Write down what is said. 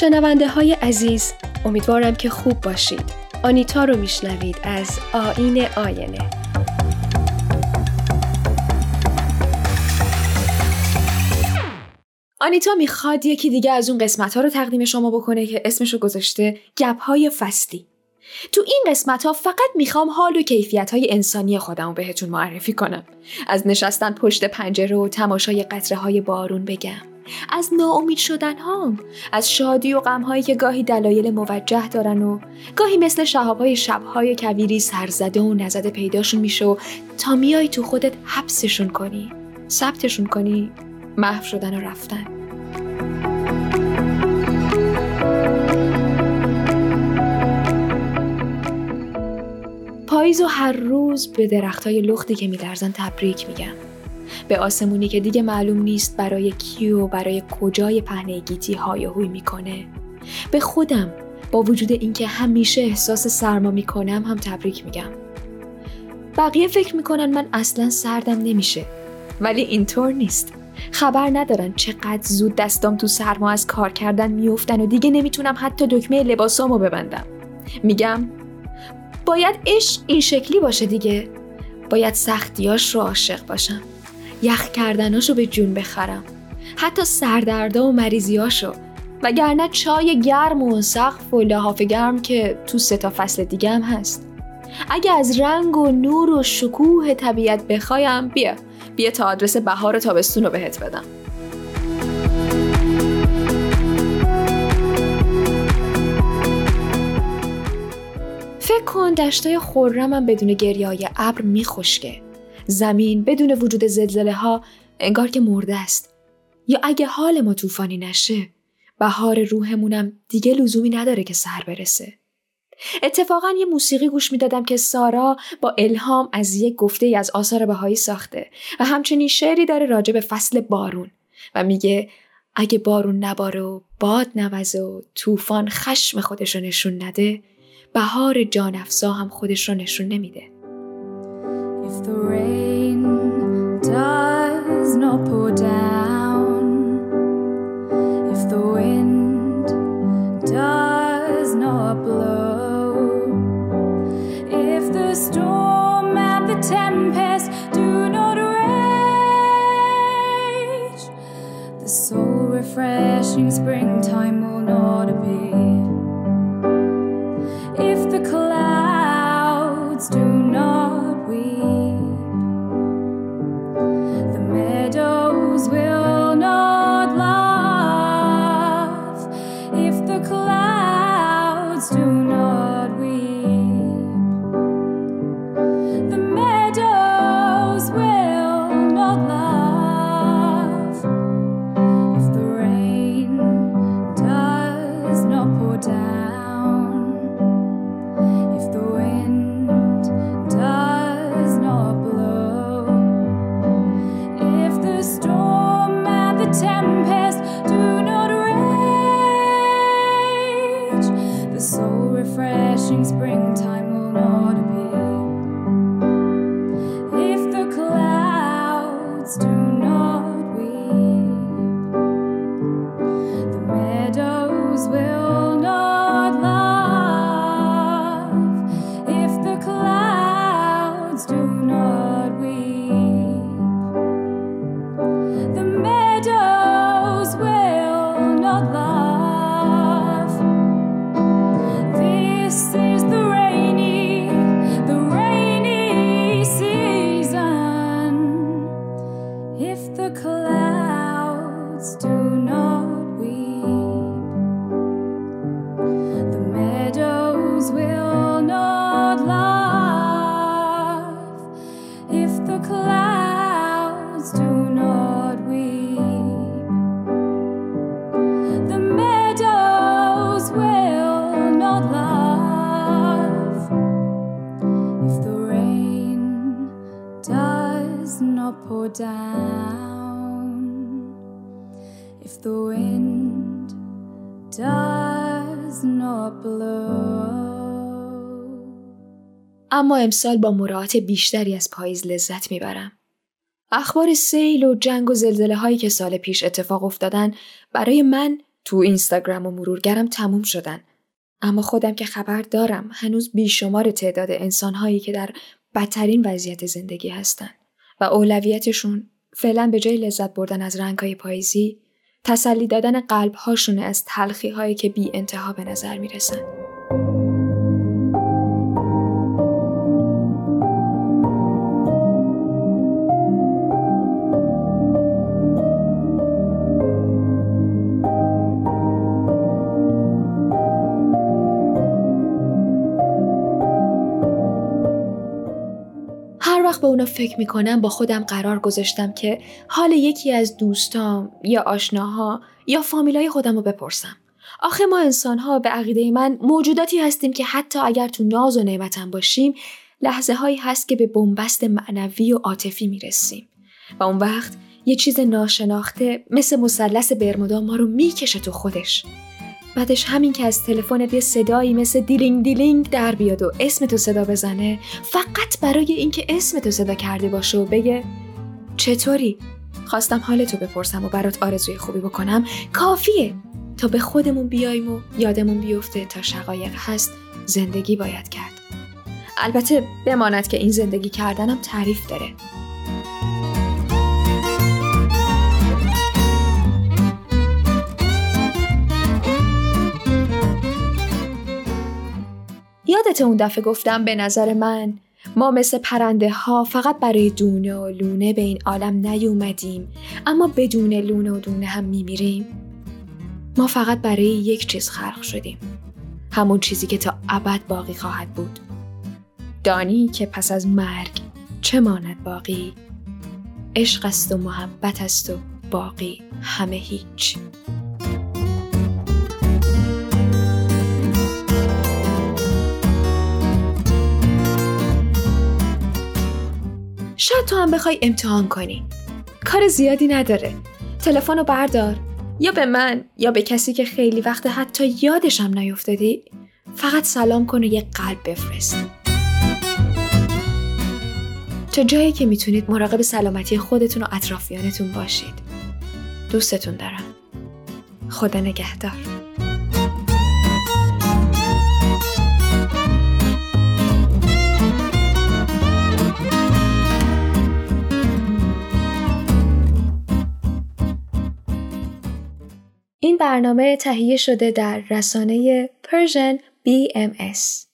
شنونده های عزیز امیدوارم که خوب باشید. آنیتا رو میشنوید از آین آینه. آنیتا می‌خواد یکی دیگه از اون قسمت ها رو تقدیم شما بکنه که اسمشو گذاشته گپ های فستی تو این قسمت ها فقط می‌خوام حال و کیفیت های انسانی خودم رو بهتون معرفی کنم. از نشستن پشت پنجره و تماشای قطره های بارون بگم. از ناامید شدن هام از شادی و غم هایی که گاهی دلایل موجه دارن و گاهی مثل شهاب های شب های کویری سرزده و نزده پیداشون میشه و تا میای تو خودت حبسشون کنی ثبتشون کنی محو شدن و رفتن. پاییز و هر روز به درختای لختی که میلرزن تبریک میگم. به آسمونی که دیگه معلوم نیست برای کی و برای کجای پهنه گیتی های هوی می‌کنه. به خودم با وجود اینکه همیشه احساس سرما می‌کنم هم تبریک میگم. بقیه فکر می‌کنن من اصلا سردم نمیشه. ولی اینطور نیست. خبر ندارن چقدر زود دستام تو سرما از کار کردن میفتن و دیگه نمی‌تونم حتی دکمه لباسامو ببندم. میگم باید عشق این شکلی باشه دیگه. باید سختیاش رو عاشق باشم. یخ کردناشو به جون بخرم. حتی سردردا و مریضیاشو. وگرنه چای گرم و سقف و لحاف گرم که تو سه تا فصل دیگه هم هست. اگه از رنگ و نور و شکوه طبیعت بخوایم بیا. بیا تا آدرس بهار تابستون رو بهت بدم. فکر کن دشتای خورمم بدون گریه ابر میخشکه. زمین بدون وجود زلزله ها انگار که مرده است. یا اگه حال ما طوفانی نشه بهار روحمونم دیگه لزومی نداره که سر برسه. اتفاقا یه موسیقی گوش می‌دادم که سارا با الهام از یک گفته ای از آثار بهایی ساخته و همچنین شعری داره راجع به فصل بارون و میگه اگه بارون نباره و باد نوزه و طوفان خشم خودش رو نشون نده بهار جان افزا هم خودش رو نشون نمیده. If the rain does not pour down. If the wind does not blow. If the storm and the tempest do not rage The soul refreshing springtime will not appear. If the clouds do not weep, pour down, if the wind does not blow. اما امسال با مراعات بیشتری از پاییز لذت می‌برم. اخبار سیل و جنگ و زلزله هایی که سال پیش اتفاق افتادن برای من تو اینستاگرام و مرورگرم تموم شدن. اما خودم که خبر دارم هنوز بیشمار تعداد انسانهایی که در بدترین وضعیت زندگی هستن و اولویتشون فعلا به جای لذت بردن از رنگهای پاییزی تسلی دادن قلبهاشونه از تلخی هایی که بی انتها به نظر می‌رسن. وقت به اونا فکر می‌کنم با خودم قرار گذاشتم که حال یکی از دوستام یا آشناها یا فامیلای خودم رو بپرسم. آخه ما انسان ها به عقیده من موجوداتی هستیم که حتی اگر تو ناز و نعمتم باشیم لحظه هایی هست که به بنبست معنوی و عاطفی می‌رسیم و اون وقت یه چیز ناشناخته مثل مثلث برمودا ما رو می‌کشه تو خودش بعدش همین که از تلفن یه صدایی مثل دیلینگ دیلینگ در بیاد و اسم تو صدا بزنه فقط برای اینکه اسم تو صدا کرده باشه و بگه چطوری؟ خواستم حال تو بپرسم و برات آرزوی خوبی بکنم. کافیه. تا به خودمون بیایم و یادمون بیفته تا شقایق هست زندگی باید کرد. البته بماند که این زندگی کردنم تعریف داره. یادت اون دفعه گفتم به نظر من ما مثل پرنده ها فقط برای دونه و لونه به این عالم نیومدیم اما بدون لونه و دونه هم میمیریم. ما فقط برای یک چیز خلق شدیم. همون چیزی که تا ابد باقی خواهد بود. دانی که پس از مرگ چه ماند باقی؟ عشق است و محبت است و باقی همه هیچ. شاید تو هم بخوای امتحان کنی. کار زیادی نداره. تلفن رو بردار. یا به من یا به کسی که خیلی وقت حتی یادشم نیفتادی فقط سلام کن و یه قلب بفرست. تا جایی که می‌تونید مراقب سلامتی خودتون و اطرافیانتون باشید. دوستتون دارم. خدا نگهدار. این برنامه تهیه شده در رسانه پرژن BMS